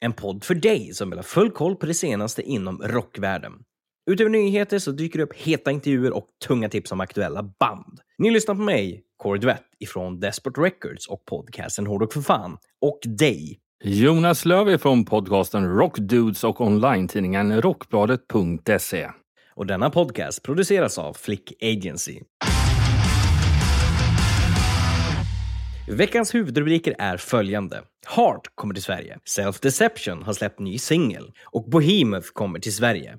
En podd för dig som vill ha full koll på det senaste inom rockvärlden. Utöver nyheter så dyker det upp heta intervjuer och tunga tips om aktuella band. Ni lyssnar på mig, Corey Duvett ifrån Desperate Records och podcasten Hårdrock för fan. Och dig, Jonas Löv från podcasten Rockdudes och online-tidningen Rockbladet.se. och denna podcast produceras av Flick Agency. Veckans huvudrubriker är följande. Heart kommer till Sverige. Self Deception har släppt ny singel. Och Bohemoth kommer till Sverige.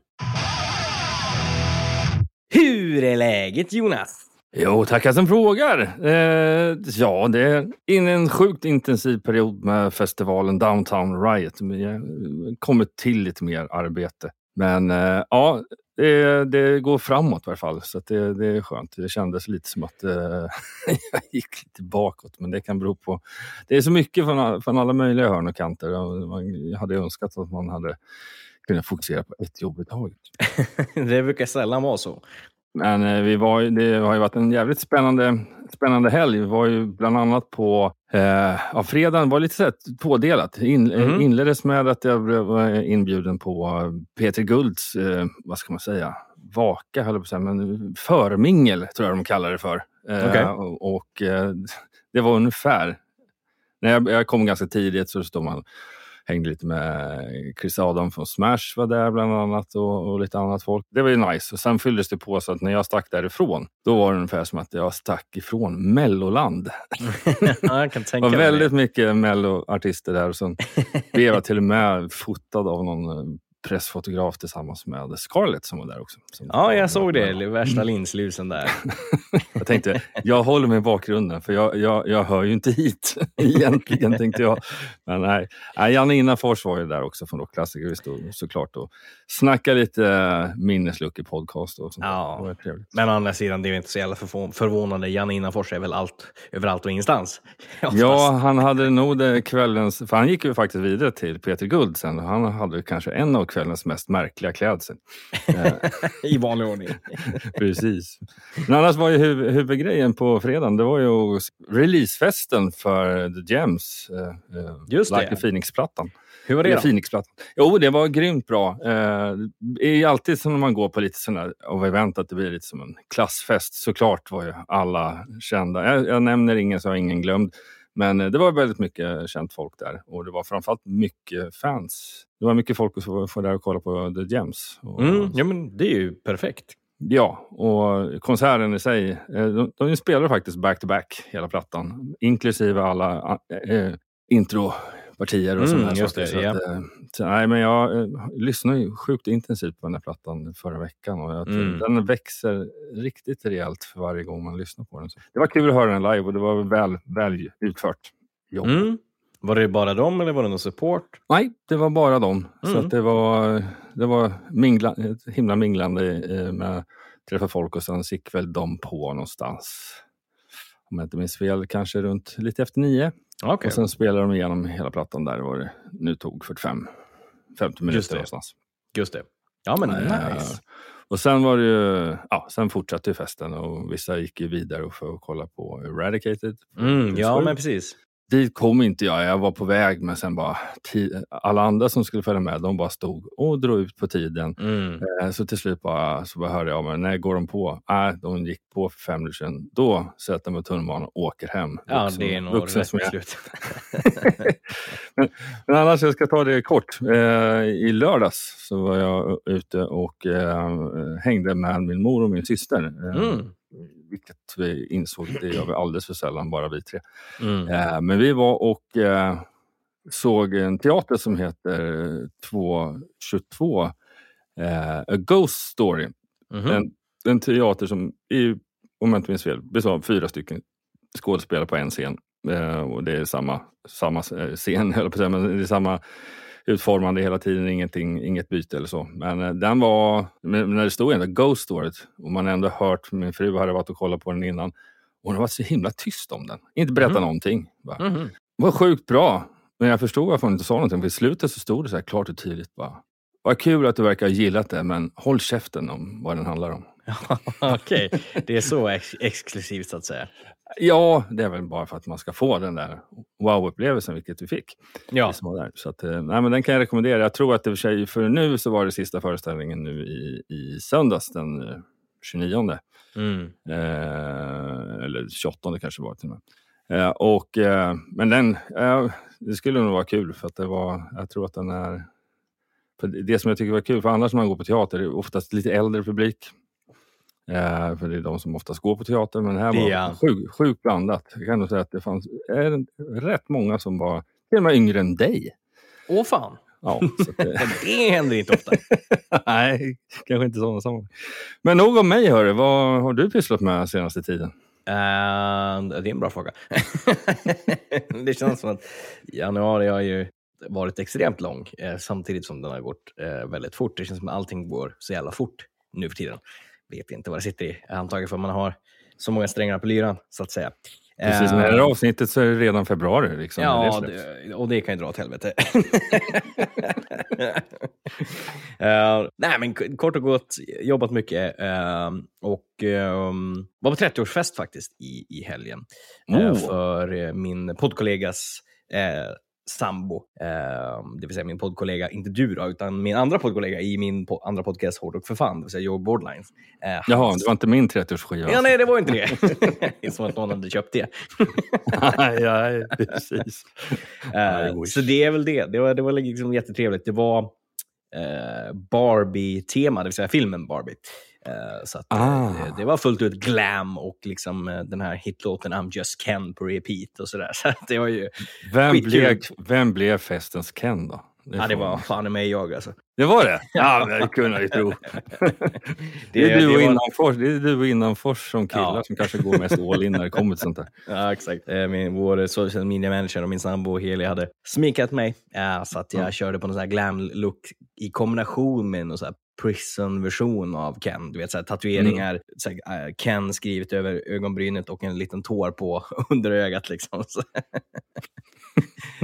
Hur är läget Jonas? Jo, tackar alltså, som frågar. Eh, ja, det är in en sjukt intensiv period med festivalen Downtown Riot. Det har kommit till lite mer arbete. Men eh, ja, det, det går framåt i alla fall. Så att det, det är skönt. Det kändes lite som att eh, jag gick lite bakåt. Men det kan bero på... Det är så mycket från, från alla möjliga hörn och kanter. Jag hade önskat att man hade kunnat fokusera på ett jobb i taget. det brukar sällan vara så. Men eh, vi var, det har ju varit en jävligt spännande, spännande helg. Vi var ju bland annat på eh, ja, fredagen var lite så här tvådelat. In, eh, Mhm. Inleddes med att jag blev var inbjuden på eh, Peter Gulds, eh, vad ska man säga, vaka höll jag på att säga, men förmingel tror jag de kallar det för. Eh, Okej. Och, och eh, det var ungefär, när jag, jag kom ganska tidigt så stod man hängde lite med Chris Adam från Smash var där bland annat och, och lite annat folk. Det var ju nice. Och sen fylldes det på så att när jag stack därifrån, då var det ungefär som att jag stack ifrån Melloland. ja, jag kan Det tänka var det. väldigt mycket Mello-artister där och sen blev jag till och med fotad av någon eh, pressfotograf tillsammans med Scarlett som var där också. Ja, jag såg det. Värsta linslusen där. Jag tänkte, jag håller mig i bakgrunden för jag, jag, jag hör ju inte hit egentligen tänkte jag. Men nej, nej Janne Innafors var ju där också från Rockklassiker. Vi stod såklart och snackade lite eh, minnesluckor podcast och sånt. Ja. Det. Men å andra sidan, det är ju inte så jävla förvå- förvånande. Janne Innafors är väl allt, överallt och ingenstans. Ja, han hade nog det kvällens... För han gick ju faktiskt vidare till Peter Guld sen. Han hade kanske en av kvällens mest märkliga klädsel. Eh, I vanlig ordning. Precis. Men annars var ju huv- huvudgrejen på fredagen, det var ju releasefesten för The Gems. Eh, eh, Just det. Like the Phoenix-plattan. Hur var det då? Phoenix-plattan. Jo, det var grymt bra. Eh, det är ju alltid som när man går på lite sådana av event att det blir lite som en klassfest. Såklart var ju alla kända. Jag, jag nämner ingen så har ingen glömd. Men eh, det var väldigt mycket känt folk där och det var framförallt mycket fans. Det var mycket folk som var där och kolla på The Gems. Mm, ja, men det är ju perfekt. Ja, och konserten i sig. eh, De, de spelade faktiskt back-to-back hela plattan. Inklusive alla äh, intropartier och Mm, sådana saker. det, Så ja. att, eh, så, nej, men jag eh, lyssnade ju sjukt intensivt på den här plattan förra veckan. Och jag Mm. Den växer riktigt rejält för varje gång man lyssnar på den. Så det var kul att höra den live och det var väl, väl utfört. jobb. Mm. Var det bara dem eller var det någon support? Nej, det var bara dem. Så Mm. att det var, det var mingla, ett himla minglande eh, med träffa folk och sen gick väl de på någonstans. Om jag inte minns fel, kanske runt lite efter nio. Okej. Och sen spelade de igenom hela plattan där. Var det nu tog 45, 50 minuter Just någonstans. Just det. Ja, men Eh, nice. Och sen var det ju, ja, sen fortsatte ju festen och vissa gick ju vidare för att kolla på Eradicated. Mm, ja, men precis. Dit kom inte jag. Jag var på väg men sen bara alla andra som skulle följa med de bara stod och drog ut på tiden. Mm. Eh, Så till slut bara, så bara hörde jag men när går de på? Nej, de gick på för fem minuter sedan. Då sätter jag mig på tunnelbanan och åker hem. Ja, Vuxen- det är nog rätt beslut. men, men annars, jag ska ta det kort. Eh, I lördags så var jag ute och eh, hängde med min mor och min syster. Mm. Vilket vi insåg, det gör vi alldeles för sällan, bara vi tre. Mm. Eh, men vi var och eh, såg en teater som heter 222 eh, A Ghost Story. Mhm. En, en teater som, i, om jag inte minns fel, består av fyra stycken skådespelare på en scen. Eh, och det är samma, samma eh, scen, höll på att säga, men det är samma utformande hela tiden, ingenting, inget byte eller så. Men eh, den var, när det stod ändå Ghost Story och man ändå hört, min fru hade varit och kollat på den innan, och hon har varit så himla tyst om den. Inte berättat Mhm. någonting. Bara. Det var sjukt bra. Men jag förstod varför hon inte sa någonting. För i slutet så stod det så här klart och tydligt bara. Vad kul att du verkar ha gillat det, men håll käften om vad den handlar om. Okej, det är så ex exklusivt så att säga. Ja, det är väl bara för att man ska få den där wow-upplevelsen, vilket vi fick. Ja. Så att, eh, nej, men den kan jag rekommendera. Jag tror att det för sig, för nu så var det sista föreställningen nu i, i söndags den eh, 29. mm. Eh, eller 28 kanske var till och med. Eh, och, eh, men den, eh, det skulle nog vara kul för att det var, jag tror att den är, det som jag tycker var kul, för annars när man går på teater, det är oftast lite äldre publik. Eh, för det är de som oftast går på teater, men här var Ja. det sjukt sjuk blandat. Jag kan nog säga att det fanns är, rätt många som var till och med yngre än dig. Åh fan, Ja, eh, det händer inte ofta. nej, kanske inte sådana sammanhang. Men nog om mig, hörru. vad har du pysslat med senaste tiden? Eh, det är en bra fråga. det känns som att januari har ju varit extremt lång eh, samtidigt som den har gått eh, väldigt fort. Det känns som att allting går så jävla fort nu för tiden. Vet inte vad det sitter i. Antagligen för att man har så många strängar på lyran, så att säga. Precis, Eh, med det här avsnittet så är det redan februari. Liksom, Ja, det och det kan ju dra åt helvete. Eh, nej, men kort och gott, jobbat mycket eh, och eh, var på 30-årsfest faktiskt i, i helgen. Eh, Oh. för eh, min poddkollegas eh, sambo, eh, det vill säga min poddkollega, inte du då, utan min andra poddkollega i min po- andra podcast Hårdrock för fan, det vill säga Joe Borderlines. Eh, Jaha, hans- det var inte min 30-årsskiva. Ja, nej, det var inte det. det är som att någon hade köpt det. nej, nej, precis. Eh, så det är väl det. Det var, det var liksom jättetrevligt. Det var eh, Barbie-tema, det vill säga filmen Barbie. Eh, så att, Ah. eh, det var fullt ut glam och liksom, eh, den här hitlåten I'm just Ken på repeat och sådär. Så det var ju, Vem blev, vem blev festens Ken då? ja, det var fan mig jag alltså. det var det? Ja, det kunde jag ju tro. Det är, du och innanfors, det är du och innanfors som killar Ja. som kanske går mest all in när det kommer till sånt där. Ja, exakt. Min, vår social media manager och min sambo Heli hade sminkat mig. Ja, så att jag Ja. körde på någon sån här glam-look i kombination med någon här prison-version av Ken. Du vet, så här, tatueringar, så här, eh, Ken skrivet över ögonbrynet och en liten tår på underögat. Liksom. Så,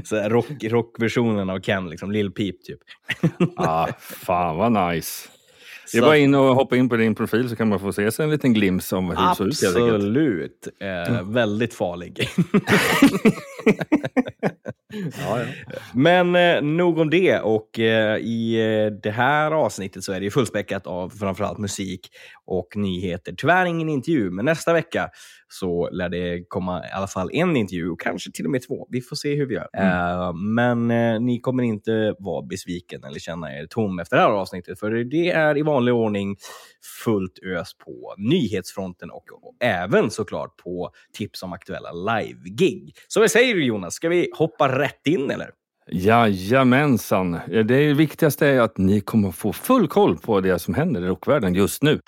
så här, rock, rockversionen av Ken, liksom, Lil Peep typ. Ah, fan vad nice. Det är bara in och hoppa in på din profil så kan man få se sig en liten glimt om hur det såg ut. Absolut. Eh, väldigt farlig. Ja, ja. Men eh, nog om det. Och eh, i eh, det här avsnittet så är det ju fullspäckat av framförallt musik och nyheter. Tyvärr ingen intervju, men nästa vecka så lär det komma i alla fall en intervju och kanske till och med två. Vi får se hur vi gör. Eh, men eh, ni kommer inte vara besviken eller känna er tom efter det här avsnittet, för det är i vanlig ordning fullt ös på nyhetsfronten och, och även såklart på tips om aktuella live-gig. Så vad säger Jonas? Ska vi hoppa rätt in eller? Jajamensan. Det viktigaste är att ni kommer få full koll på det som händer i rockvärlden just nu.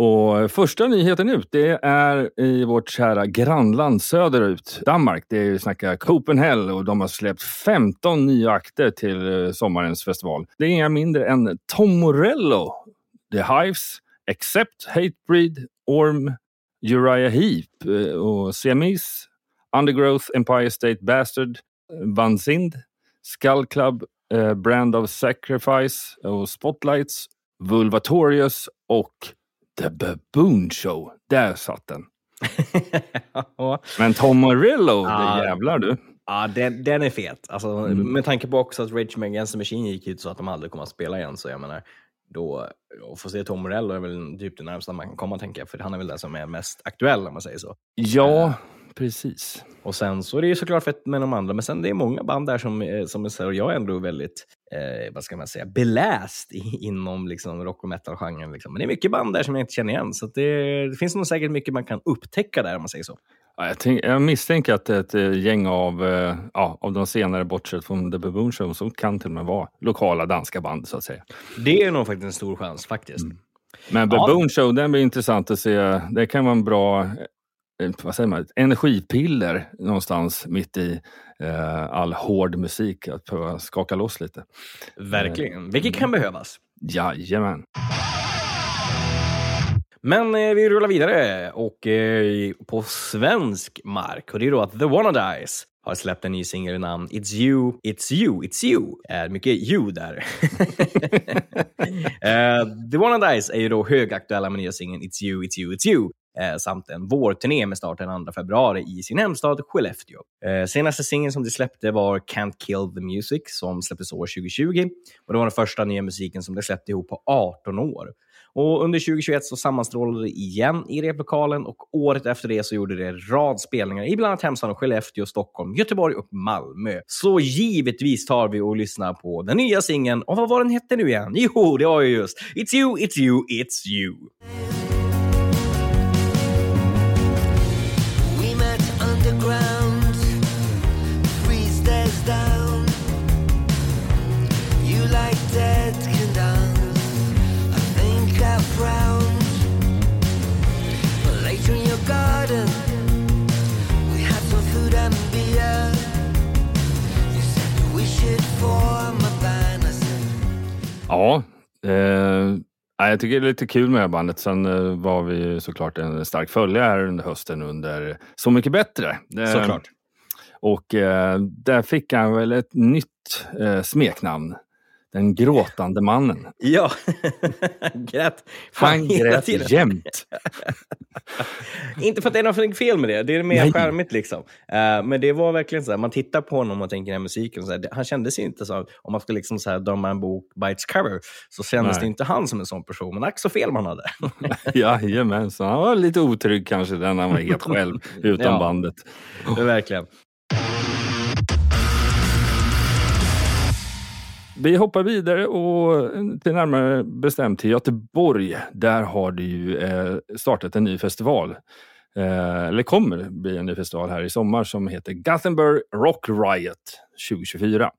Och första nyheten ut, det är i vårt kära grannland söderut, Danmark. Det är ju snacka Copenhagen och de har släppt 15 nya akter till eh, sommarens festival. Det är inga mindre än Tom Morello, The Hives, Accept, Hatebreed, Orm, Uriah Heep eh, och Siamese, Undergrowth, Empire State Bastard, Van Sind, Skull Club, eh, Brand of Sacrifice och Spotlights, Vulvatorius och The Baboon Show. Där satt den. ja, Men Tom Morello, det jävlar du. den, den är fet. Alltså, Mm. Med tanke på också att Rage Against the Machine gick ut så att de aldrig kommer att spela igen. Så jag menar, då, att få se Tom Morello är väl typ det närmsta man kan komma, tänker jag. För han är väl den som är mest aktuell, om man säger så. Ja, precis. Och sen så är det ju såklart fett med de andra, men sen det är många band där som, eh, som är så, och jag är ändå väldigt, eh, vad ska man säga, beläst i, inom liksom rock och metal-genren. Liksom. Men det är mycket band där som jag inte känner igen, så att det, det finns nog säkert mycket man kan upptäcka där, om man säger så. Ja, Jag, tänk, jag misstänker att ett eh, gäng av, eh, ja, av de senare, bortsett från The Baboon Show, som kan till och med vara lokala danska band så att säga. Det är nog faktiskt en stor chans, faktiskt. Men Ja. Baboon Show, den blir intressant att se. Det kan vara en bra vad säger man, ett energipiller någonstans mitt i eh, all hård musik. Att behöva skaka loss lite. Verkligen. Vilket kan behövas. Jajamän. Men eh, vi rullar vidare och eh, på svensk mark. Och det är då att The Wannadies har släppt en ny singel i namn It's you, it's you, it's you. Är mycket you där. uh, The Wannadies är ju då högaktuella med nya singeln It's you, it's you, it's you. Eh, samt en vårturné med start den 2 februari i sin hemstad Skellefteå. Eh, senaste singeln som de släppte var Can't Kill the Music som släpptes år 2020. Och Det var den första nya musiken som de släppte ihop på 18 år. Och under 2021 så sammanstrålade det igen i replokalen och året efter det så gjorde det en rad spelningar i bland annat hemstaden Skellefteå, Stockholm, Göteborg och Malmö. Så givetvis tar vi och lyssnar på den nya singeln. Och vad var den hette nu igen? Jo, det var ju just It's you, it's you, it's you. Ja, eh, jag tycker det är lite kul med det här bandet. Sen eh, var vi såklart en stark följare under hösten under Så mycket bättre. Eh, Såklart. Och eh, där fick han väl ett nytt eh, smeknamn. Den gråtande mannen. Ja, grät. Fan, Han grät jämt. Inte för att det är något fel med det, det är mer Nej. charmigt liksom. Eh, men det var verkligen så här, man tittar på honom och tänker den här musiken, så här, det, han kändes inte så, om man ska liksom så här, döma en bok by its cover, så kändes Nej. det inte han som en sån person. Men ack så fel man hade. Jajamensan. Han var lite otrygg kanske den när han var helt själv utan Ja. bandet. det är verkligen. Vi hoppar vidare och eh, till närmare bestämt till Göteborg. Där har det ju eh, startat en ny festival. Eh, eller kommer bli en ny festival här i sommar som heter Gothenburg Rock Riot 2024.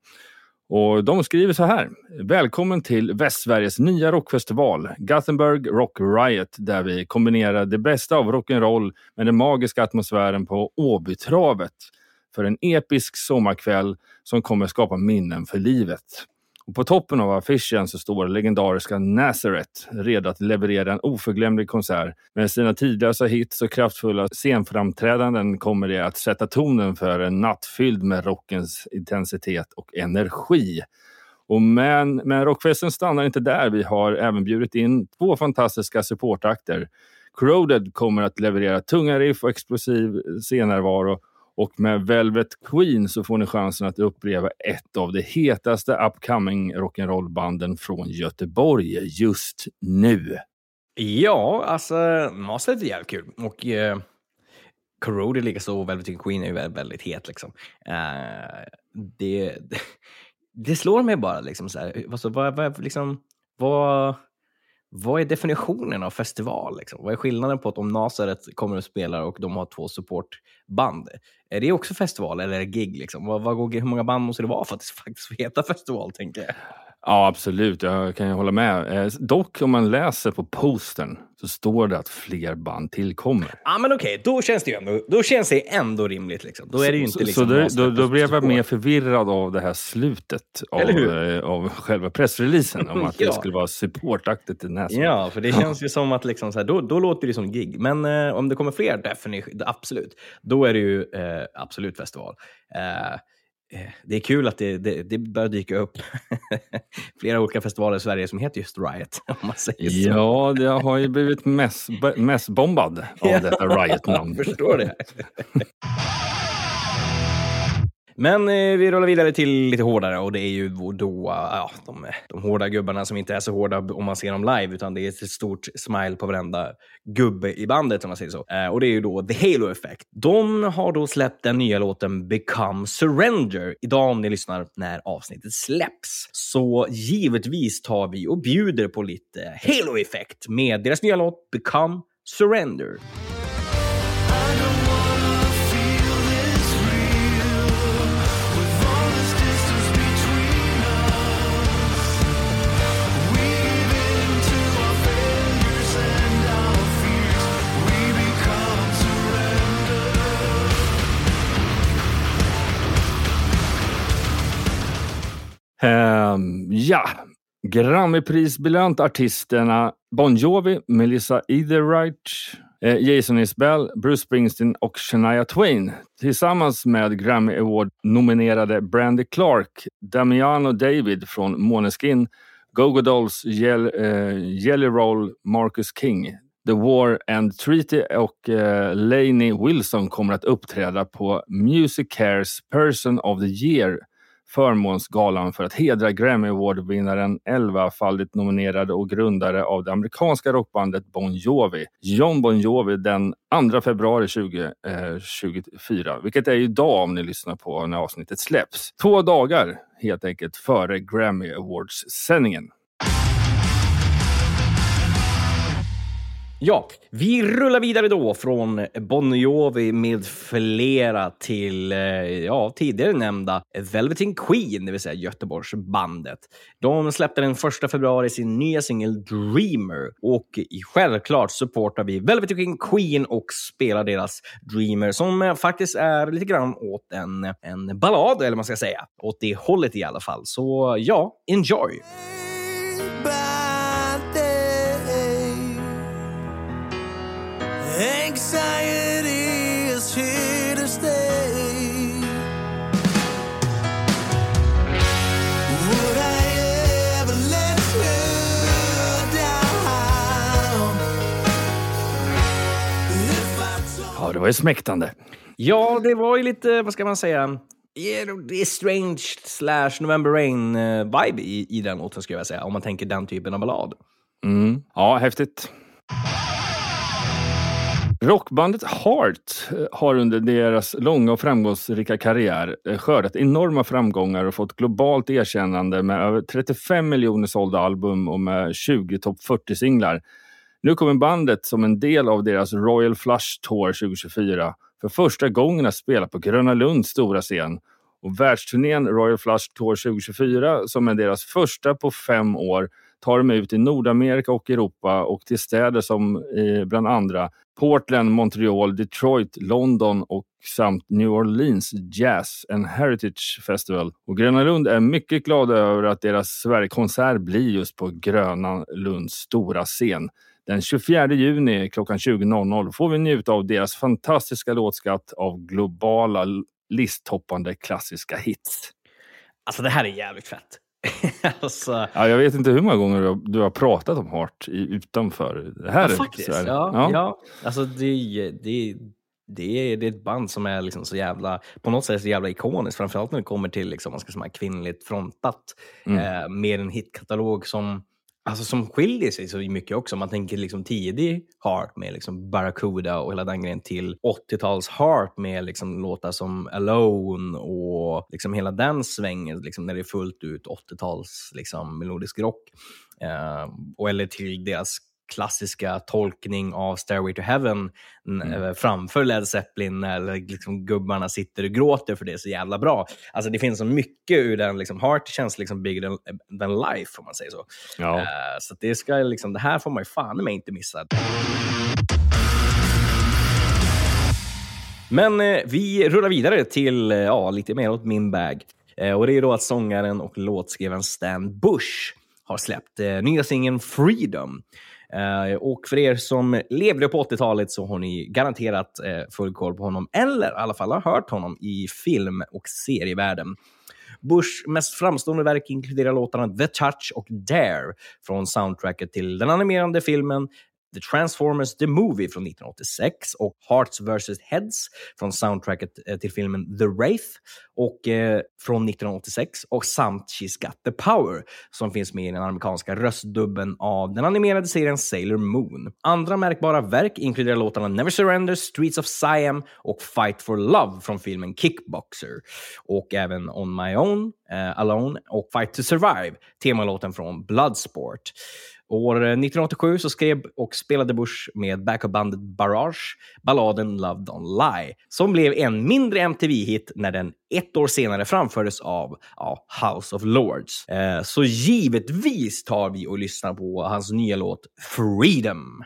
Och de skriver så här. Välkommen till Västsveriges nya rockfestival, Gothenburg Rock Riot, där vi kombinerar det bästa av rock'n'roll med den magiska atmosfären på Åbytravet för en episk sommarkväll som kommer skapa minnen för livet. Och på toppen av affischen så står legendariska Nazareth redo att leverera en oförglömlig konsert. Med sina tidlösa hits och kraftfulla scenframträdanden kommer det att sätta tonen för en natt fylld med rockens intensitet och energi. Och men, men rockfesten stannar inte där. Vi har även bjudit in två fantastiska supportakter. Corroded kommer att leverera tunga riff och explosiv scennärvaro och med Velvet Queen så får ni chansen att uppleva ett av de hetaste upcoming rock'n'roll-banden från Göteborg just nu. Ja, alltså, Masters är jävligt kul. Och eh, Corroded likaså, och Velvet Queen är ju väldigt, väldigt het. Liksom. Eh, det, det slår mig bara, liksom, så här, alltså, vad, vad, liksom, vad, vad är definitionen av festival? Liksom? Vad är skillnaden på att om Nasaret kommer och spelar och de har två supportband? Är det också festival eller är det gig? Liksom? Vad, vad, går- hur många band måste det vara för att det faktiskt får heta festival, tänker jag? Ja, absolut. Jag kan ju hålla med. Eh, dock, om man läser på postern så står det att fler band tillkommer. Ja, men okej, då känns det ju ändå, då känns det ändå rimligt. Liksom. Då är det inte så, liksom så Nasaret då, då blev jag mer förvirrad av det här slutet av, eh, av själva pressreleasen. Om att Ja. det skulle vara supportaktigt till Nazareth. Ja, för det känns ju som att liksom så här, då, då låter det som gig. Men eh, om det kommer fler, definitivt, absolut. Då är det ju eh, absolut festival. Eh, det är kul att det, det, det börjar dyka upp flera olika festivaler i Sverige som heter just Riot. Om man säger så. Ja, det har ju blivit mest, mest bombad av detta Riot-namn. Jag förstår det. Men eh, vi rullar vidare till lite hårdare och det är ju då ja, de, de hårda gubbarna som inte är så hårda om man ser dem live, utan det är ett stort smile på varenda gubbe i bandet om man säger så. Eh, och det är ju då The Halo Effect. De har då släppt den nya låten Become Surrender idag om ni lyssnar när avsnittet släpps. Så givetvis tar vi och bjuder på lite Halo Effect med deras nya låt Become Surrender. Ja, Grammyprisbelönt artisterna Bon Jovi, Melissa Etheridge, eh, Jason Isbell, Bruce Springsteen och Shania Twain. Tillsammans med Grammy Award-nominerade Brandy Clark, Damiano David från Måneskin, Go-Go Dolls, Yell, eh, Jelly Roll, Marcus King, The War and Treaty och eh, Lainey Wilson kommer att uppträda på Music Cares Person of the Year förmånsgalan för att hedra Grammy Award-vinnaren elvafaldigt nominerade och grundare av det amerikanska rockbandet Bon Jovi, John Bon Jovi, den 2 februari 2024. Eh, vilket är idag om ni lyssnar på när avsnittet släpps. Två dagar helt enkelt före Grammy Awards-sändningen. Ja, vi rullar vidare då från Bon Jovi med flera till, eh, ja, tidigare nämnda Velveteen Queen, det vill säga Göteborgsbandet. De släppte den 1 februari sin nya singel Dreamer och självklart supportar vi Velveteen Queen och spelar deras Dreamer som eh, faktiskt är lite grann åt en, en ballad, eller vad man ska säga. Åt det hållet i alla fall. Så ja, enjoy! Var ju smäktande. Ja, det var ju lite, vad ska man säga, Yeah, det är Strange slash November Rain-vibe i, i den låten, skulle jag säga. Om man tänker den typen av ballad. Mm. Ja, häftigt. Rockbandet Heart eh, har under deras långa och framgångsrika karriär eh, skördat enorma framgångar och fått globalt erkännande med över 35 miljoner sålda album och med 20 topp 40-singlar. Nu kommer bandet som en del av deras Royal Flush Tour 2024 för första gången att spela på Gröna Lunds stora scen. Och världsturnén Royal Flush Tour 2024, som är deras första på fem år, tar de ut i Nordamerika och Europa och till städer som eh, bland andra Portland, Montreal, Detroit, London och samt New Orleans Jazz and Heritage Festival. Och Gröna Lund är mycket glada över att deras Sverigekonsert blir just på Gröna Lunds stora scen. Den 24 juni klockan 20.00 får vi njuta av deras fantastiska låtskatt av globala listtoppande klassiska hits. Alltså, det här är jävligt fett. alltså, Ja, jag vet inte hur många gånger du har, du har pratat om Heart i, utanför. Det här ja, faktiskt. här- Ja, ja. Alltså, det, det, det, är, det är ett band som är liksom så jävla, på något sätt så jävla ikoniskt. Framförallt när det kommer till liksom, vad ska man säga, kvinnligt frontat. Mm. Eh, med en hitkatalog som Alltså som skiljer sig så mycket också. Man tänker liksom tidig Heart med liksom Barracuda och hela den grejen till 80-tals Heart med liksom låtar som Alone och liksom hela den svängen liksom när det är fullt ut 80-tals liksom melodisk rock. Eh, och eller till deras klassiska tolkning av Stairway to Heaven mm. framför Led Zeppelin när liksom gubbarna sitter och gråter för det är så jävla bra. Alltså det finns så mycket ur den, liksom, Heart känns liksom bigger than, than life om man säger så. Ja. Eh, så det, ska, liksom, det här får man ju fan mig inte missa. Men eh, vi rullar vidare till eh, ja, lite mer åt min bag. Eh, och det är då att sångaren och låtskrivaren Stan Bush har släppt eh, nya singeln Freedom. Eh, och för er som levde på 80-talet så har ni garanterat eh, full koll på honom, eller i alla fall har hört honom i film och serievärlden. Bush mest framstående verk inkluderar låtarna The Touch och Dare från soundtracket till den animerande filmen The Transformers The Movie från 1986 och Hearts vs. Heads från soundtracket eh, till filmen The Wraith och, eh, från 1986 och samt She's Got The Power som finns med i den amerikanska röstdubben av den animerade serien Sailor Moon. Andra märkbara verk inkluderar låtarna Never Surrender, Streets of Siam och Fight for Love från filmen Kickboxer och även On My Own, eh, Alone och Fight to Survive, temalåten från Bloodsport. År eh, 1987 så skrev och spelade Bush med backupbandet Barrage balladen Love Don't Lie, som blev en mindre MTV-hit när den ett år senare framfördes av ja, House of Lords. Eh, så givetvis tar vi och lyssnar på hans nya låt Freedom.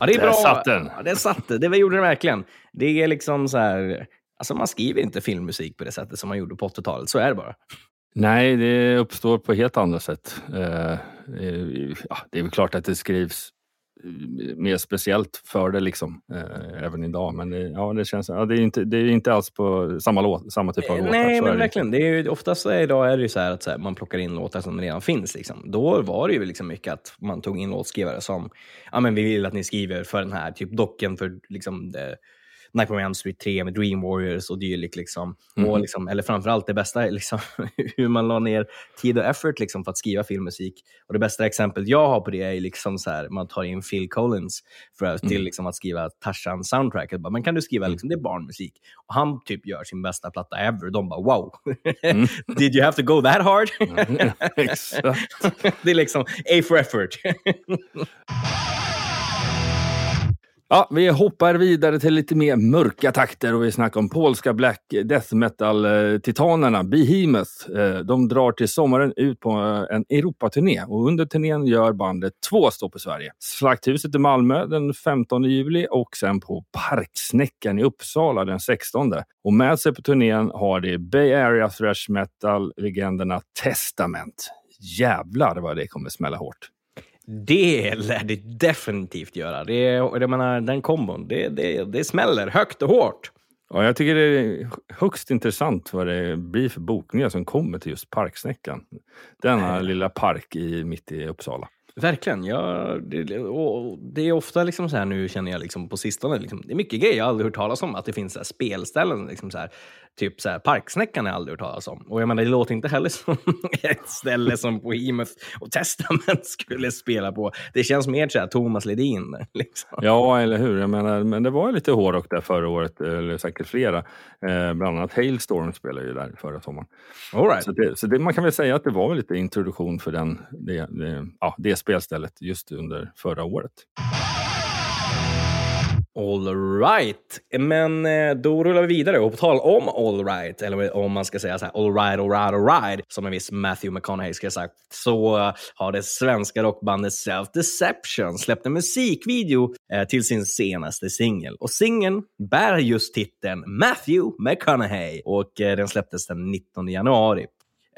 Ja, det är Där bra. satt den. Ja, det satt det. Det gjorde den verkligen. Det är liksom så här... Alltså man skriver inte filmmusik på det sättet som man gjorde på 80-talet. Så är det bara. Nej, det uppstår på helt andra sätt. Eh, eh, ja, det är väl klart att det skrivs mer speciellt för det liksom, eh, även idag. Men det, ja, det, känns, ja, det, är inte, det är inte alls på samma, låt, samma typ av låtar. Nej, men det. verkligen. Det är ju, oftast idag är det ju så här att så här, man plockar in låtar som redan finns. Liksom. Då var det ju liksom mycket att man tog in låtskrivare som, ja men vi vill att ni skriver för den här, typ docken för liksom det, Nightmare on Elm Street 3 med Dream Warriors och dylikt. Liksom. Mhm. Och liksom, eller framförallt det bästa liksom, hur man la ner tid och effort liksom, för att skriva filmmusik. Och det bästa exemplet jag har på det är liksom så här, man tar in Phil Collins för att, till Mm. liksom, att skriva Tarzan soundtracket. Men kan du skriva, liksom, det är barnmusik. Och han typ gör sin bästa platta ever. De bara wow, Mm. did you have to go that hard? Exakt. det är liksom A for effort. Ja, vi hoppar vidare till lite mer mörka takter och vi snackar om polska black death metal-titanerna Behemoth. Eh, de drar till sommaren ut på en Europaturné och under turnén gör bandet två stopp i Sverige. Slakthuset i Malmö den 15 juli och sen på Parksnäckan i Uppsala den 16. Och med sig på turnén har de Bay Area thrash metal-legenderna Testament. Jävlar vad det kommer smälla hårt. Det lär det definitivt göra. Det, jag menar, den kombon, det, det, det smäller högt och hårt. Ja, jag tycker det är högst intressant vad det blir för bokningar som kommer till just Parksnäckan. Denna lilla park i, mitt i Uppsala. Verkligen. Ja, det, och det är ofta liksom så här nu känner jag liksom på sistone. Liksom, det är mycket grejer jag aldrig hört talas om. Att det finns så spelställen. Liksom så här, typ så här, Parksnäckan har jag aldrig hört talas om. Och jag menar, det låter inte heller som ett ställe som Behemoth och Testament skulle spela på. Det känns mer så här Thomas Ledin. Liksom. Ja, eller hur? Jag menar, men det var lite hårdrock där förra året, eller säkert flera. Eh, bland annat Hailstorm spelade ju där förra sommaren. All right. Så, det, så det, man kan väl säga att det var lite introduktion för den, det, det, ja, det spelstället just under förra året. All right. Men eh, då rullar vi vidare. Och på tal om all right, eller om man ska säga så här, all right, all right, all right, som en viss Matthew McConaughey ska ha sagt, så eh, har det svenska rockbandet Self Deception släppt en musikvideo eh, till sin senaste singel. Och singeln bär just titeln Matthew McConaughey och den släpptes den 19 januari.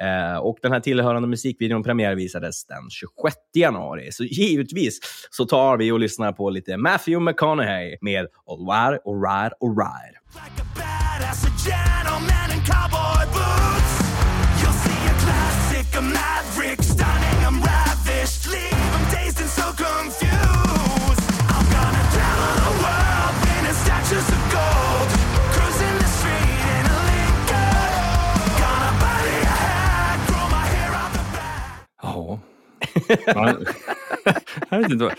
Eh, och den här tillhörande musikvideon premiärvisades den 26 januari. Så givetvis så tar vi och lyssnar på lite Matthew McConaughey med All right, all right, all right. Like Man, jag vet inte vad.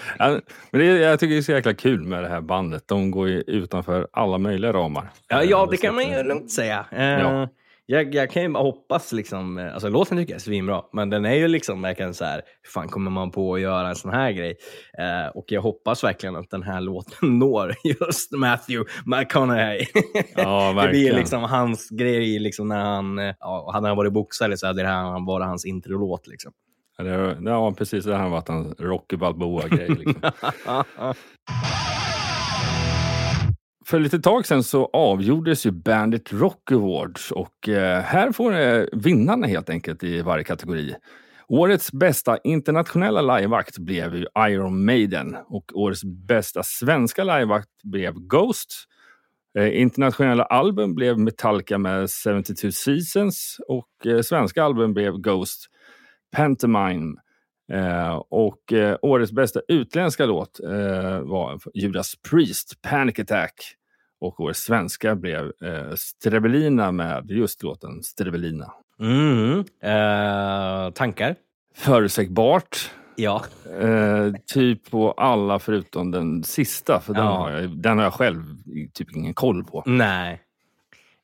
Men det, är- jag tycker det är så jäkla kul med det här bandet. De går ju utanför alla möjliga ramar. Ja, ja Eh, det kan man att, ju eh, lugnt säga. Eh, Ja. jag, jag kan ju bara hoppas, liksom, eh, alltså låten tycker jag är svinbra, men den är ju liksom verkligen så här, hur fan kommer man på att göra en sån här grej? Eh, och jag hoppas verkligen att den här låten når just Matthew McConaughey. Ja, det blir verkligen. liksom hans grej, liksom när han, eh, ja, hade han varit boxare så hade det här varit hans introlåt. Liksom. Ja, ja, precis. Det här har varit en Rocky Balboa-grej. Liksom. För lite tag sedan så avgjordes ju Bandit Rock Awards och eh, här får eh, vinnarna helt enkelt i varje kategori. Årets bästa internationella liveakt blev ju Iron Maiden och årets bästa svenska liveakt blev Ghost. Eh, internationella album blev Metallica med 72 Seasons och eh, svenska album blev Ghost Pantomime. Eh, och eh, årets bästa utländska låt eh, var Judas Priest, Panic Attack. Och årets svenska blev eh, Strebelina med just låten Strebelina. Mm. Eh, tankar? Förutsägbart. Ja. Eh, typ på alla förutom den sista, för den, Ja. har jag, den har jag själv typ ingen koll på. Nej.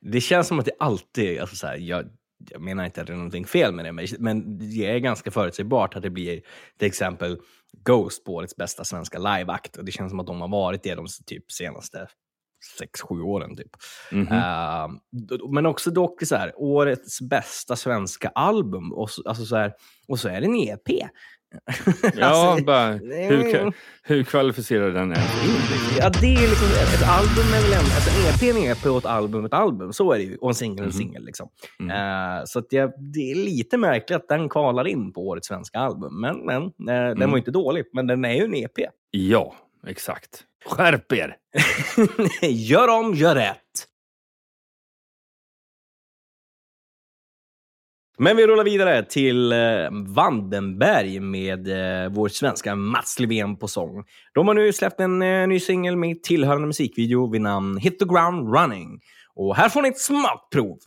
Det känns som att det alltid, alltså så här, jag, jag menar inte att det är någonting fel med det, men- det är ganska förutsägbart att det blir till exempel Ghost på årets bästa svenska liveakt. Och det känns som att de har varit det de typ senaste sex, sju åren. Typ. Mhm. Eh, d- men också dock så här, årets bästa svenska album. Och så, alltså så här, och så är det en EP. Ja, Alltså, bara, hur, mm. ka- hur kvalificerar den är? Ja, det är liksom, ett album är väl en, alltså en EP är EP och ett album ett album. Så är det ju. Och en singel en singel. Liksom. Eh, så att jag, det är lite märkligt att den kvalar in på årets svenska album. Men, men eh, den var inte dålig. Men den är ju en EP. Ja, exakt. Skärp er! gör om, gör rätt. Men vi rullar vidare till eh, Vandenberg med eh, vår svenska Mats Levén på sång. De har nu släppt en eh, ny singel med tillhörande musikvideo vid namn Hit the ground running. Och här får ni ett smakprov.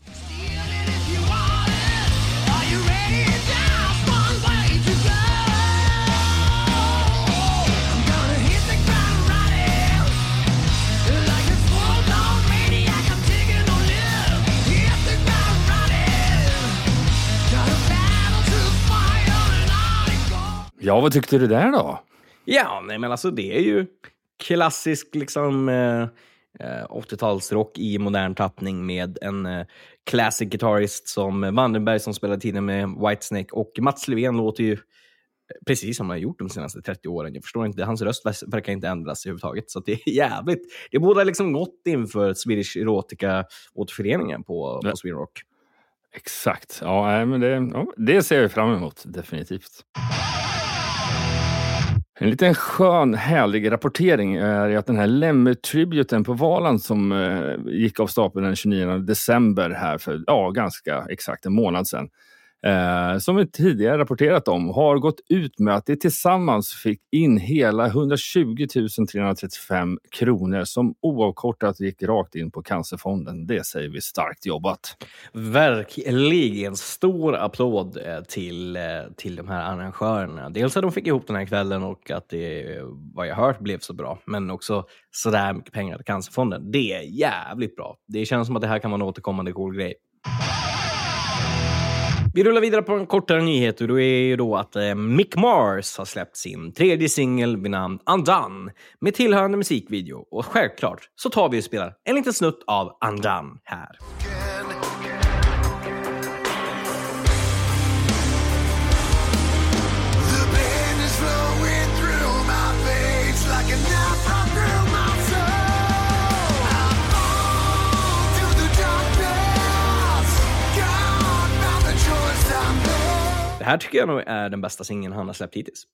Ja, vad tyckte du där då? Ja, nej, men alltså det är ju klassisk liksom eh, eh, 80-talsrock i modern tappning med en eh, classic guitarist som Vandenberg som spelade tidigare med Whitesnake och Mats Levén låter ju precis som han har gjort de senaste 30 åren. Jag förstår inte, hans röst verkar inte ändras överhuvudtaget. Så det är jävligt. Det borde liksom gått inför Swedish Erotica-återföreningen på, Ja. på Sweden Rock. Exakt. Ja, men det, ja, det ser jag fram emot, definitivt. En liten skön, härlig rapportering är att den här Lemmy-tributen på Valand som eh, gick av stapeln den 29 december här för ja, ganska exakt en månad sedan. Eh, som vi tidigare rapporterat om har gått ut med att det tillsammans fick in hela 120 335 kronor som oavkortat gick rakt in på Cancerfonden. Det säger vi starkt jobbat. Verkligen stor applåd eh, till, eh, till de här arrangörerna. Dels att de fick ihop den här kvällen och att det, vad jag hört, blev så bra. Men också sådär mycket pengar till Cancerfonden. Det är jävligt bra. Det känns som att det här kan vara en återkommande cool grej. Vi rullar vidare på en kortare nyhet och då är ju då att eh, Mick Mars har släppt sin tredje singel vid namn Undone med tillhörande musikvideo. Och självklart så tar vi och spelar en liten snutt av Undone här. Det här tycker jag nog är den bästa singeln han har släppt hittills.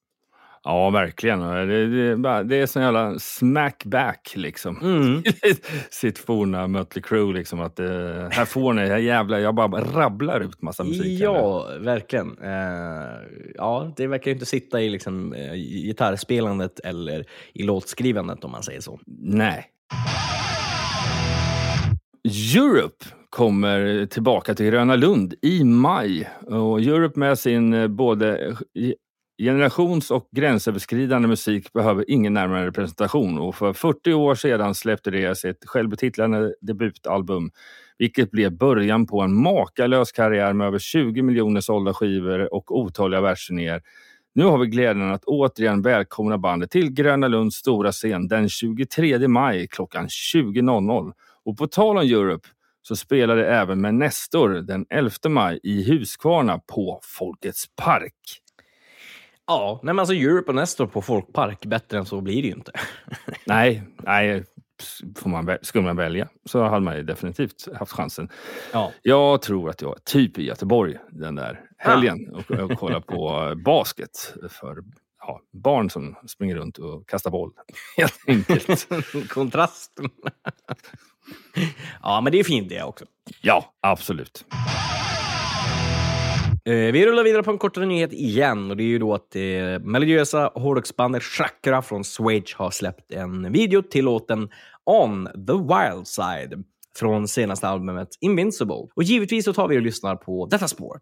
Ja, verkligen. Det, det, det är sån jävla smackback liksom. Mm. Sitt forna Mötley Crüe liksom. Att, eh, här får ni, här jävlar, jag bara rabblar ut massa musik. här. Ja, verkligen. Eh, ja, det verkar ju inte sitta i liksom, eh, gitarrspelandet eller i låtskrivandet om man säger så. Nej. Europe kommer tillbaka till Gröna Lund i maj. Och Europe med sin eh, både generations och gränsöverskridande musik behöver ingen närmare presentation. Och för 40 år sedan släppte de sitt självbetitlade debutalbum vilket blev början på en makalös karriär med över 20 miljoner sålda skivor och otaliga världsturnéer. Nu har vi glädjen att återigen välkomna bandet till Gröna Lunds stora scen den 23 maj klockan 20.00. Och på tal om Europe så spelar det även med Nestor den 11 maj i Huskvarna på Folkets park. Ja, nej men alltså Europe och Nestor på Folkpark, bättre än så blir det ju inte. Nej, nej får man, skulle man välja så hade man ju definitivt haft chansen. Ja. Jag tror att jag är typ i Göteborg den där helgen och, och kollar på basket för ja, barn som springer runt och kastar boll. Helt enkelt. Kontrasten. Ja, men det är fint det också. Ja, absolut. Eh, vi rullar vidare på en kortare nyhet igen och det är ju då att eh, melodiösa hårdrocksbandet Chakra från Schweiz har släppt en video till låten On the Wild Side från senaste albumet Invincible. Och givetvis så tar vi och lyssnar på detta spår.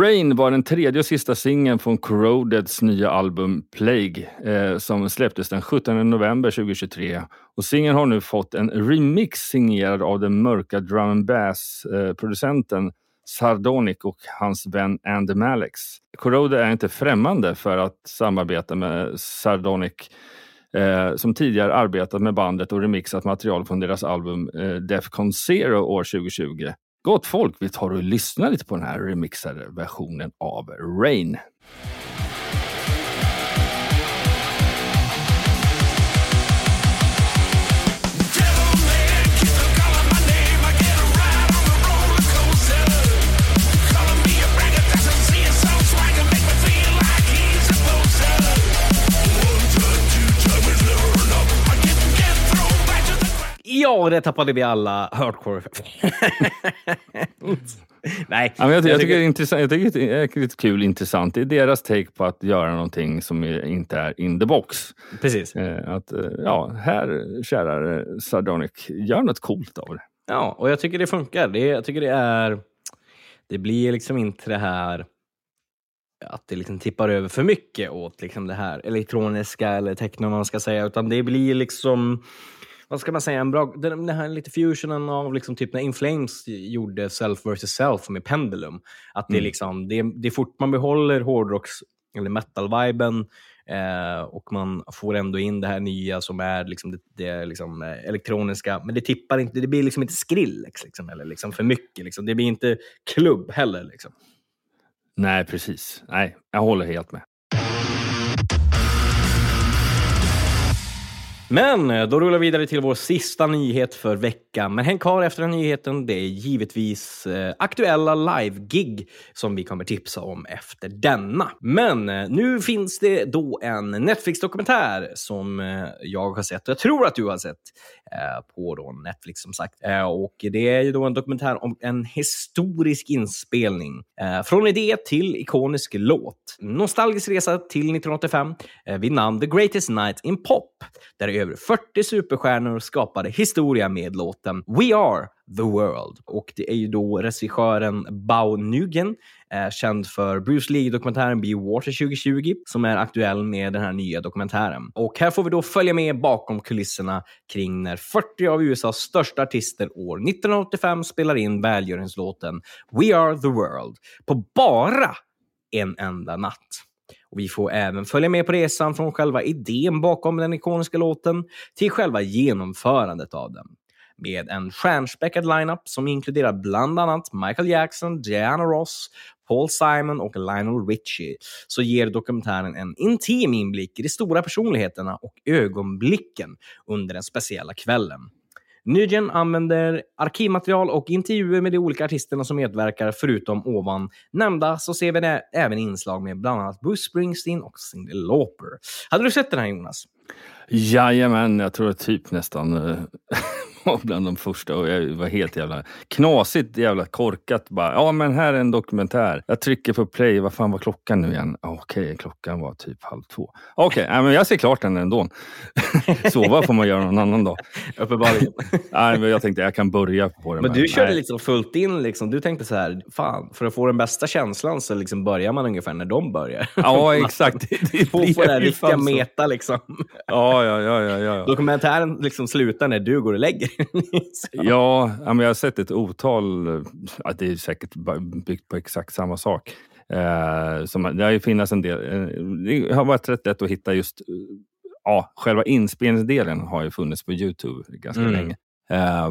Rain var den tredje och sista singeln från Corrodeds nya album Plague eh, som släpptes den 17 november 2023. Och singeln har nu fått en remix signerad av den mörka drum and bass-producenten eh, Sardonic och hans vän Andy Malex. Corroded är inte främmande för att samarbeta med Sardonic eh, som tidigare arbetat med bandet och remixat material från deras album eh, Defcon Zero år 2020. Gott folk, vi tar och lyssnar lite på den här remixade versionen av Rain. Ja, det tappade vi alla hardcore. Nej, Ja, men jag, jag, tycker det är intressant, jag tycker det är lite kul intressant. Det är deras take på att göra någonting som inte är in the box. Precis. Eh, att, eh, ja, här, kära eh, Sardonic, gör något coolt av det. Ja, och jag tycker det funkar. Det, jag tycker det är... Det blir liksom inte det här att det liksom tippar över för mycket åt liksom det här elektroniska eller techno man ska säga, utan det blir liksom vad ska man säga, en bra, den, den här lite fusionen av liksom typ när In Flames gjorde Self vs. Self med Pendulum. Att det, är Mm. liksom, det, det är fort man behåller hårdrocks eller metal-viben eh, och man får ändå in det här nya som är liksom det, det är liksom, eh, elektroniska. Men det tippar inte, det blir liksom inte Skrillex liksom, eller liksom för mycket. Liksom. Det blir inte klubb heller. Liksom. Nej, precis. Nej, jag håller helt med. Men eh, då rullar vi vidare till vår sista nyhet för veckan. Men häng kvar efter den nyheten. Det är givetvis eh, aktuella live-gig som vi kommer tipsa om efter denna. Men eh, nu finns det då en Netflix-dokumentär som eh, jag har sett och jag tror att du har sett eh, på då Netflix som sagt. Eh, och det är ju då en dokumentär om en historisk inspelning. Eh, från idé till ikonisk låt. Nostalgisk resa till 1985 eh, vid namn The Greatest Night in Pop. Där över 40 superstjärnor skapade historia med låten We Are the World. Och det är ju då regissören Bao Nugen, eh, känd för Bruce Lee-dokumentären Be Water 2020, som är aktuell med den här nya dokumentären. Och här får vi då följa med bakom kulisserna kring när 40 av USAs största artister år 1985 spelar in välgörenhetslåten We Are the World på bara en enda natt. Och vi får även följa med på resan från själva idén bakom den ikoniska låten till själva genomförandet av den. Med en stjärnspäckad lineup som inkluderar bland annat Michael Jackson, Diana Ross, Paul Simon och Lionel Richie så ger dokumentären en intim inblick i de stora personligheterna och ögonblicken under den speciella kvällen. Nygen använder arkivmaterial och intervjuer med de olika artisterna som medverkar. Förutom ovan nämnda så ser vi det även inslag med bland annat Bruce Springsteen och Cyndi Lauper. Hade du sett den här Jonas? Jajamän, jag tror typ nästan eh, var bland de första och jag var helt jävla knasigt jävla korkat. Bara, ja men här är en dokumentär. Jag trycker på play, vad fan var klockan nu igen? Okej, klockan var typ halv två. Okej, nej, men jag ser klart den ändå. Sova får man göra någon annan dag. Uppenbarligen. Nej, men jag tänkte jag kan börja på den. Men du körde nej. liksom fullt in. Liksom. Du tänkte så här, fan, för att få den bästa känslan så liksom börjar man ungefär när de börjar. Ja, exakt. Det, det Få den här riktiga meta liksom. Ja, ja, ja, ja, ja. Dokumentären liksom slutar när du går och lägger. Ja, men jag har sett ett otal, det är säkert byggt på exakt samma sak. Eh, som, det har ju funnits en del, eh, det har varit rätt lätt att hitta just, eh, ja, själva inspelningsdelen har ju funnits på Youtube ganska Mm. länge.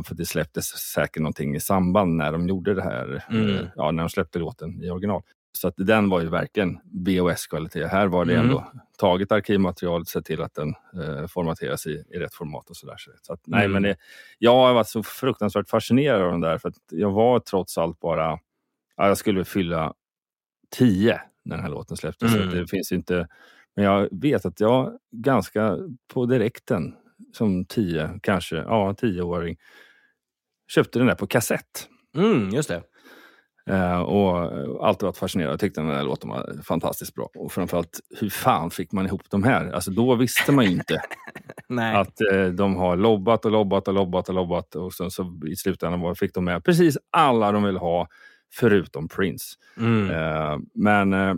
För det släpptes säkert någonting i samband när de gjorde det här, Mm. ja, när de släppte låten i original. Så att den var ju verkligen VHS-kvalitet. Här var det Mm. ändå tagit arkivmaterialet, sett till att den eh, formateras i, i rätt format och sådär. Så att, nej, Mm. men det, jag har varit så fruktansvärt fascinerad av den där, för att jag var trots allt bara, ja, jag skulle fylla tio när den här låten släpptes. Så Mm. det finns inte, men jag vet att jag ganska på direkten, som tio, kanske, ja, tioåring, köpte den där på kassett. Mm, just det. Eh, och alltid varit fascinerad. Jag tyckte den här låten var fantastiskt bra. Och framförallt, hur fan fick man ihop de här? Alltså då visste man ju inte att eh, de har lobbat och lobbat och lobbat och lobbat. Och sen så i slutändan var, fick de med precis alla de vill ha förutom Prince. Mm. Eh, men eh,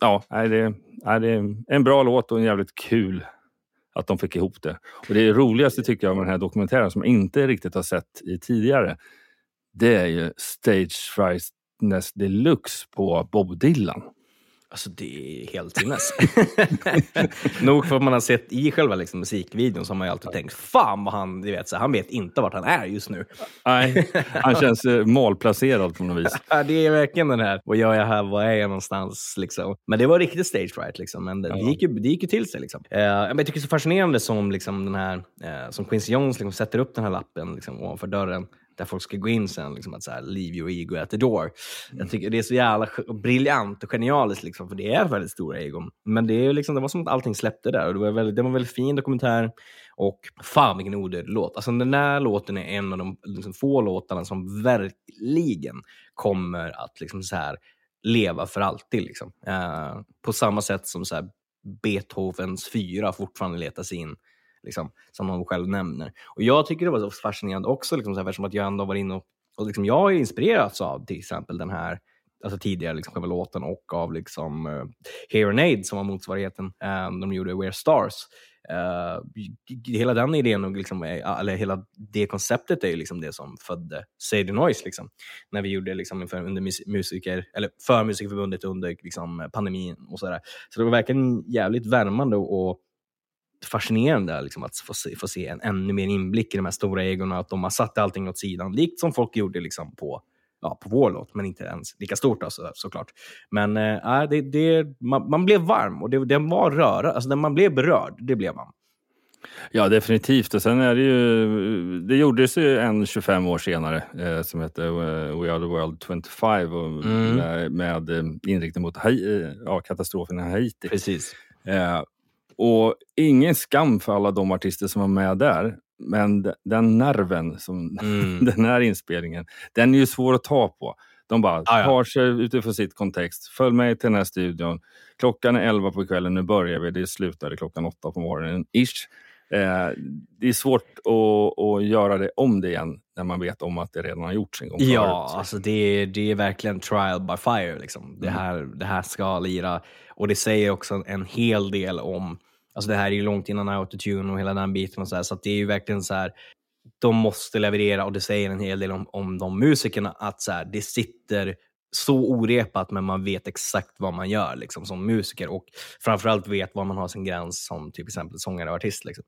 ja, det, nej, det är en bra låt och en jävligt kul att de fick ihop det. Och det roligaste tycker jag med den här dokumentären som jag inte riktigt har sett i tidigare, det är ju Stage Frightness Deluxe på Bob Dylan. Alltså det är helt sinnes. Nog för att man har sett i själva liksom, musikvideon så har man ju alltid tänkt fan vad han, du vet, så han vet inte vart han är just nu. Nej, han känns eh, malplacerad på något vis. Ja, det är verkligen den här, vad gör jag här, var är jag någonstans? Liksom. Men det var riktigt stage right, liksom. men det, det, gick ju, det gick ju till sig. Liksom. Eh, men jag tycker det är så fascinerande som, liksom, den här, eh, som Quincy Jones liksom, sätter upp den här lappen liksom, ovanför dörren där folk ska gå in sen, liksom, att så här, leave your ego at the door. Jag tycker det är så jävla briljant och genialiskt, liksom, för det är väldigt stora egon. Men det, är liksom, det var som att allting släppte där och det var, väldigt, det var en väldigt fin dokumentär. Och fan vilken odödlig låt. Alltså den där låten är en av de liksom, få låtarna som verkligen kommer att liksom, så här, leva för alltid. Liksom. Eh, på samma sätt som så här, Beethovens fyra fortfarande letar sig in liksom, som hon själv nämner. Och jag tycker det var så fascinerande också, liksom, så här, eftersom att jag ändå var inne och, och liksom, jag har inspirerats av till exempel den här alltså tidigare liksom, själva låten och av liksom, uh, Here and Aid som var motsvarigheten. um, de gjorde We're Stars. Uh, hela den idén, och liksom, eller hela det konceptet är ju liksom det som födde Say the Noise. Liksom. När vi gjorde liksom, för, under musiker, eller för Musikerförbundet under liksom, pandemin och sådär. Så det var verkligen jävligt värmande och, och fascinerande liksom, att få se, få se en ännu mer inblick i de här stora egorna, att de har satt allting åt sidan, likt som folk gjorde liksom, på, ja, på vår låt, men inte ens lika stort då, så, såklart. Men äh, det, det, man, man blev varm och det, den var röra, alltså man blev berörd, det blev man. Ja, definitivt. Och sen är det ju, det gjordes ju en 25 år senare eh, som hette eh, We Are The World 25 och Mm. med, med eh, inriktning mot Hai, eh, ja, katastrofen i Haiti. Precis. Eh, och ingen skam för alla de artister som var med där. Men de- den nerven, som Mm. den här inspelningen, den är ju svår att ta på. De bara Ah, ja. tar sig utifrån sitt kontext. Följ med till den här studion. Klockan är 11 på kvällen, nu börjar vi. Det slutade klockan 8 på morgonen, ish. Eh, det är svårt att, att göra det om det igen när man vet om att det redan har gjorts en gång Ja, förut. alltså det, är- det är verkligen trial by fire. Liksom. Det, här, det här ska lira. Och det säger också en hel del om... Alltså det här är ju långt innan autotune och hela den biten. Och så här, så att det är ju verkligen så här... De måste leverera och det säger en hel del om, om de musikerna. Att så här, det sitter så orepat men man vet exakt vad man gör liksom, som musiker. Och framförallt vet var man har sin gräns som till exempel sångare och artist. Liksom.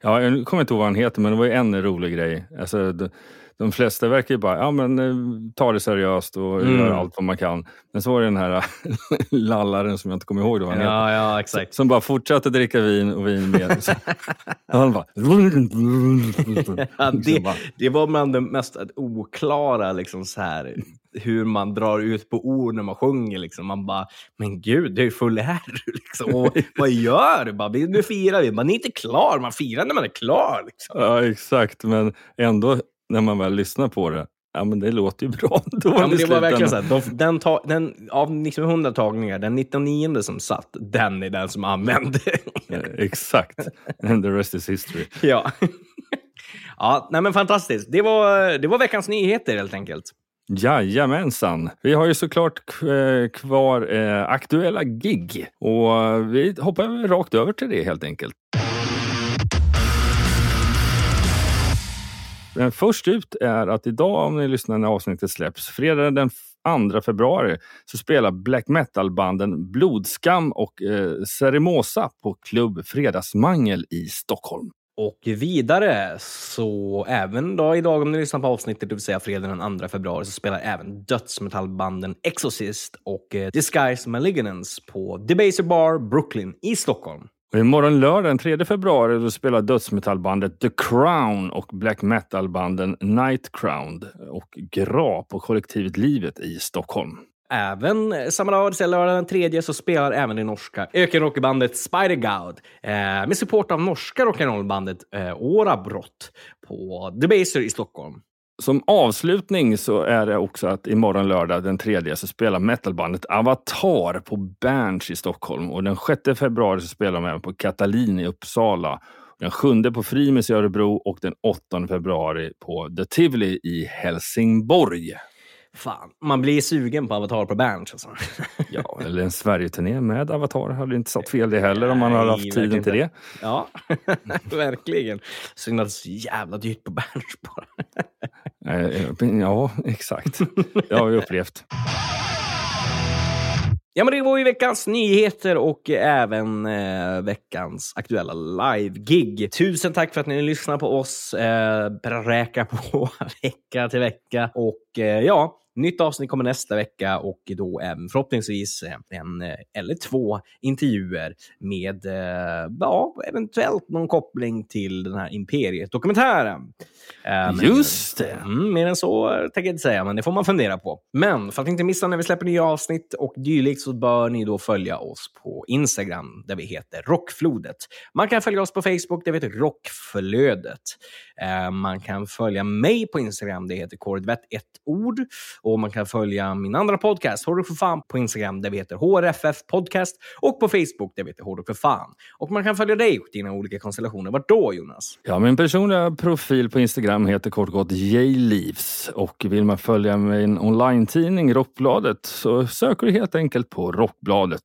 Ja, jag kommer inte ihåg vad han heter, men det var ju en rolig grej. Alltså, det de flesta verkar ju bara ja, men, eh, ta det seriöst och Mm. göra allt vad man kan. Men så var det den här lallaren som jag inte kommer ihåg då, vad han. Ja, ja, exakt. Som bara fortsatte dricka vin och vin mer. Så, han bara... Ja, Liksom det, bara, det var bland det mest oklara, liksom så här, hur man drar ut på ord när man sjunger. Liksom. Man bara, men gud, det är ju full här. Liksom. Och, vad gör du? Bara, nu firar vi. Man är inte klar, man firar när man är klar. Liksom. ja, exakt. Men ändå, när man väl lyssnar på det, ja men det låter ju bra. Då Ja, men det var verkligen så här, de, den, ta, den, av 1900 tagningar, den 99 som satt, den är den som använde. Eh, Exakt. And the rest is history. ja. ja, nej men fantastiskt. Det var, det var veckans nyheter helt enkelt. Jajamensan. Vi har ju såklart eh, kvar eh, aktuella gig och vi hoppar rakt över till det helt enkelt. Men först ut är att idag, om ni lyssnar när avsnittet släpps, fredag den 2 februari, så spelar black metal-banden Blodskam och eh, Ceremosa på klubb Fredagsmangel i Stockholm. Och vidare, så även då idag om ni lyssnar på avsnittet, det vill säga fredag den 2 februari, så spelar även dödsmetallbanden Exorcist och eh, Disguise Malignance på Debaser Bar Brooklyn i Stockholm. Och imorgon lördag den 3 februari då spelar dödsmetallbandet The Crown och black metal-banden Night Crown och Gra på kollektivet Livet i Stockholm. Även eh, samma dag, lördag den tredje, så spelar även det norska ökenrockbandet Spider-God eh, med support av norska rock'n'rollbandet eh, Åra Brott på Debaser i Stockholm. Som avslutning så är det också att imorgon lördag den 3 så spelar metalbandet Avatar på Berns i Stockholm och den 6 februari så spelar de även på Katalin i Uppsala. Den 7 på Frimis i Örebro och den 8 februari på The Tivoli i Helsingborg. Fan, man blir sugen på Avatar på Berns alltså. Ja, eller en Sverige-turné med Avatar hade inte satt fel det heller om man hade haft tiden till det. Ja, verkligen. Synd att det är så jävla dyrt på Berns bara. Eh, eh, ja, exakt. Det har vi upplevt. Ja, men det var ju veckans nyheter och även eh, veckans aktuella live-gig. Tusen tack för att ni lyssnar på oss. Eh, bräka på vecka till vecka. Och eh, ja, nytt avsnitt kommer nästa vecka och då även förhoppningsvis en eller två intervjuer med eh, ja, eventuellt någon koppling till den här Imperiet-dokumentären. Eh, Just det. Mm, mer än så tänker jag inte säga, men det får man fundera på. Men för att inte missa när vi släpper nya avsnitt och dylikt så bör ni då följa oss på Instagram där vi heter Rockflodet. Man kan följa oss på Facebook där vi heter Rockflödet. Eh, man kan följa mig på Instagram, det heter Kordvett ett ord. Och man kan följa min andra podcast, Hårdrock för fan, på Instagram där vi heter HRFF Podcast och på Facebook där vi heter Hårdrock för fan. Och man kan följa dig och dina olika konstellationer. Vart då Jonas? Ja, min personliga profil på Instagram heter kort och gott Jleaves och vill man följa min online-tidning Rockbladet så söker du helt enkelt på Rockbladet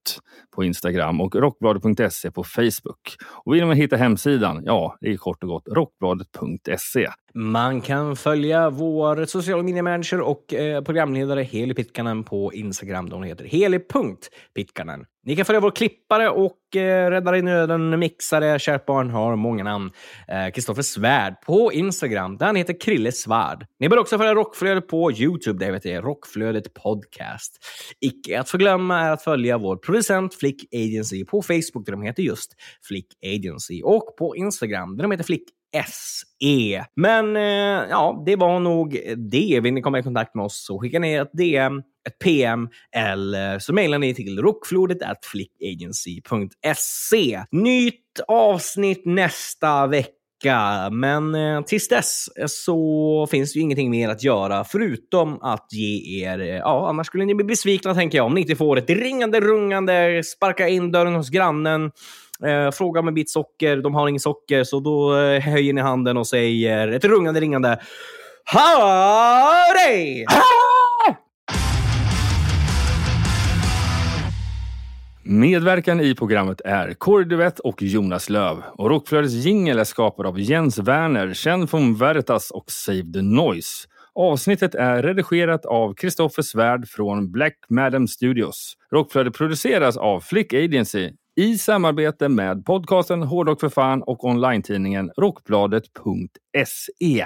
på Instagram och rockbladet.se på Facebook. Och vill man hitta hemsidan, ja, det är kort och gott rockbladet.se. Man kan följa vår sociala media-manager och eh, programledare Heli Pitkanen på Instagram. Hon heter heli.pitkanen. Ni kan följa vår klippare och eh, räddare i nöden, mixare, kärt barn har många namn. Eh, Kristoffer Svärd på Instagram, där han heter Krille Svärd. Ni bör också följa Rockflödet på YouTube, där heter Rockflödet Podcast. Icke att förglömma är att följa vår producent Flick Agency på Facebook, där de heter just Flick Agency. Och på Instagram, där de heter Flick SE. Men eh, ja, det var nog det. Vill ni komma i kontakt med oss så skicka ner ett DM, ett PM eller så mejlar ni till rockflodet at flickagency.se. Nytt avsnitt nästa vecka. Men eh, tills dess så finns det ju ingenting mer att göra förutom att ge er, eh, ja annars skulle ni bli besvikna tänker jag om ni inte får ett ringande rungande, sparka in dörren hos grannen, eh, fråga med bit socker, de har inget socker, så då eh, höjer ni handen och säger ett rungande ringande Howdy! Medverkan i programmet är Kåre Duvett och Jonas Löv. Och Rockflödets jingel är skapad av Jens Werner, känd från Veritas och Save the Noise. Avsnittet är redigerat av Kristoffer Svärd från Black Madam Studios. Rockflödet produceras av Flick Agency i samarbete med podcasten Hårdrock för fan och online-tidningen Rockbladet.se.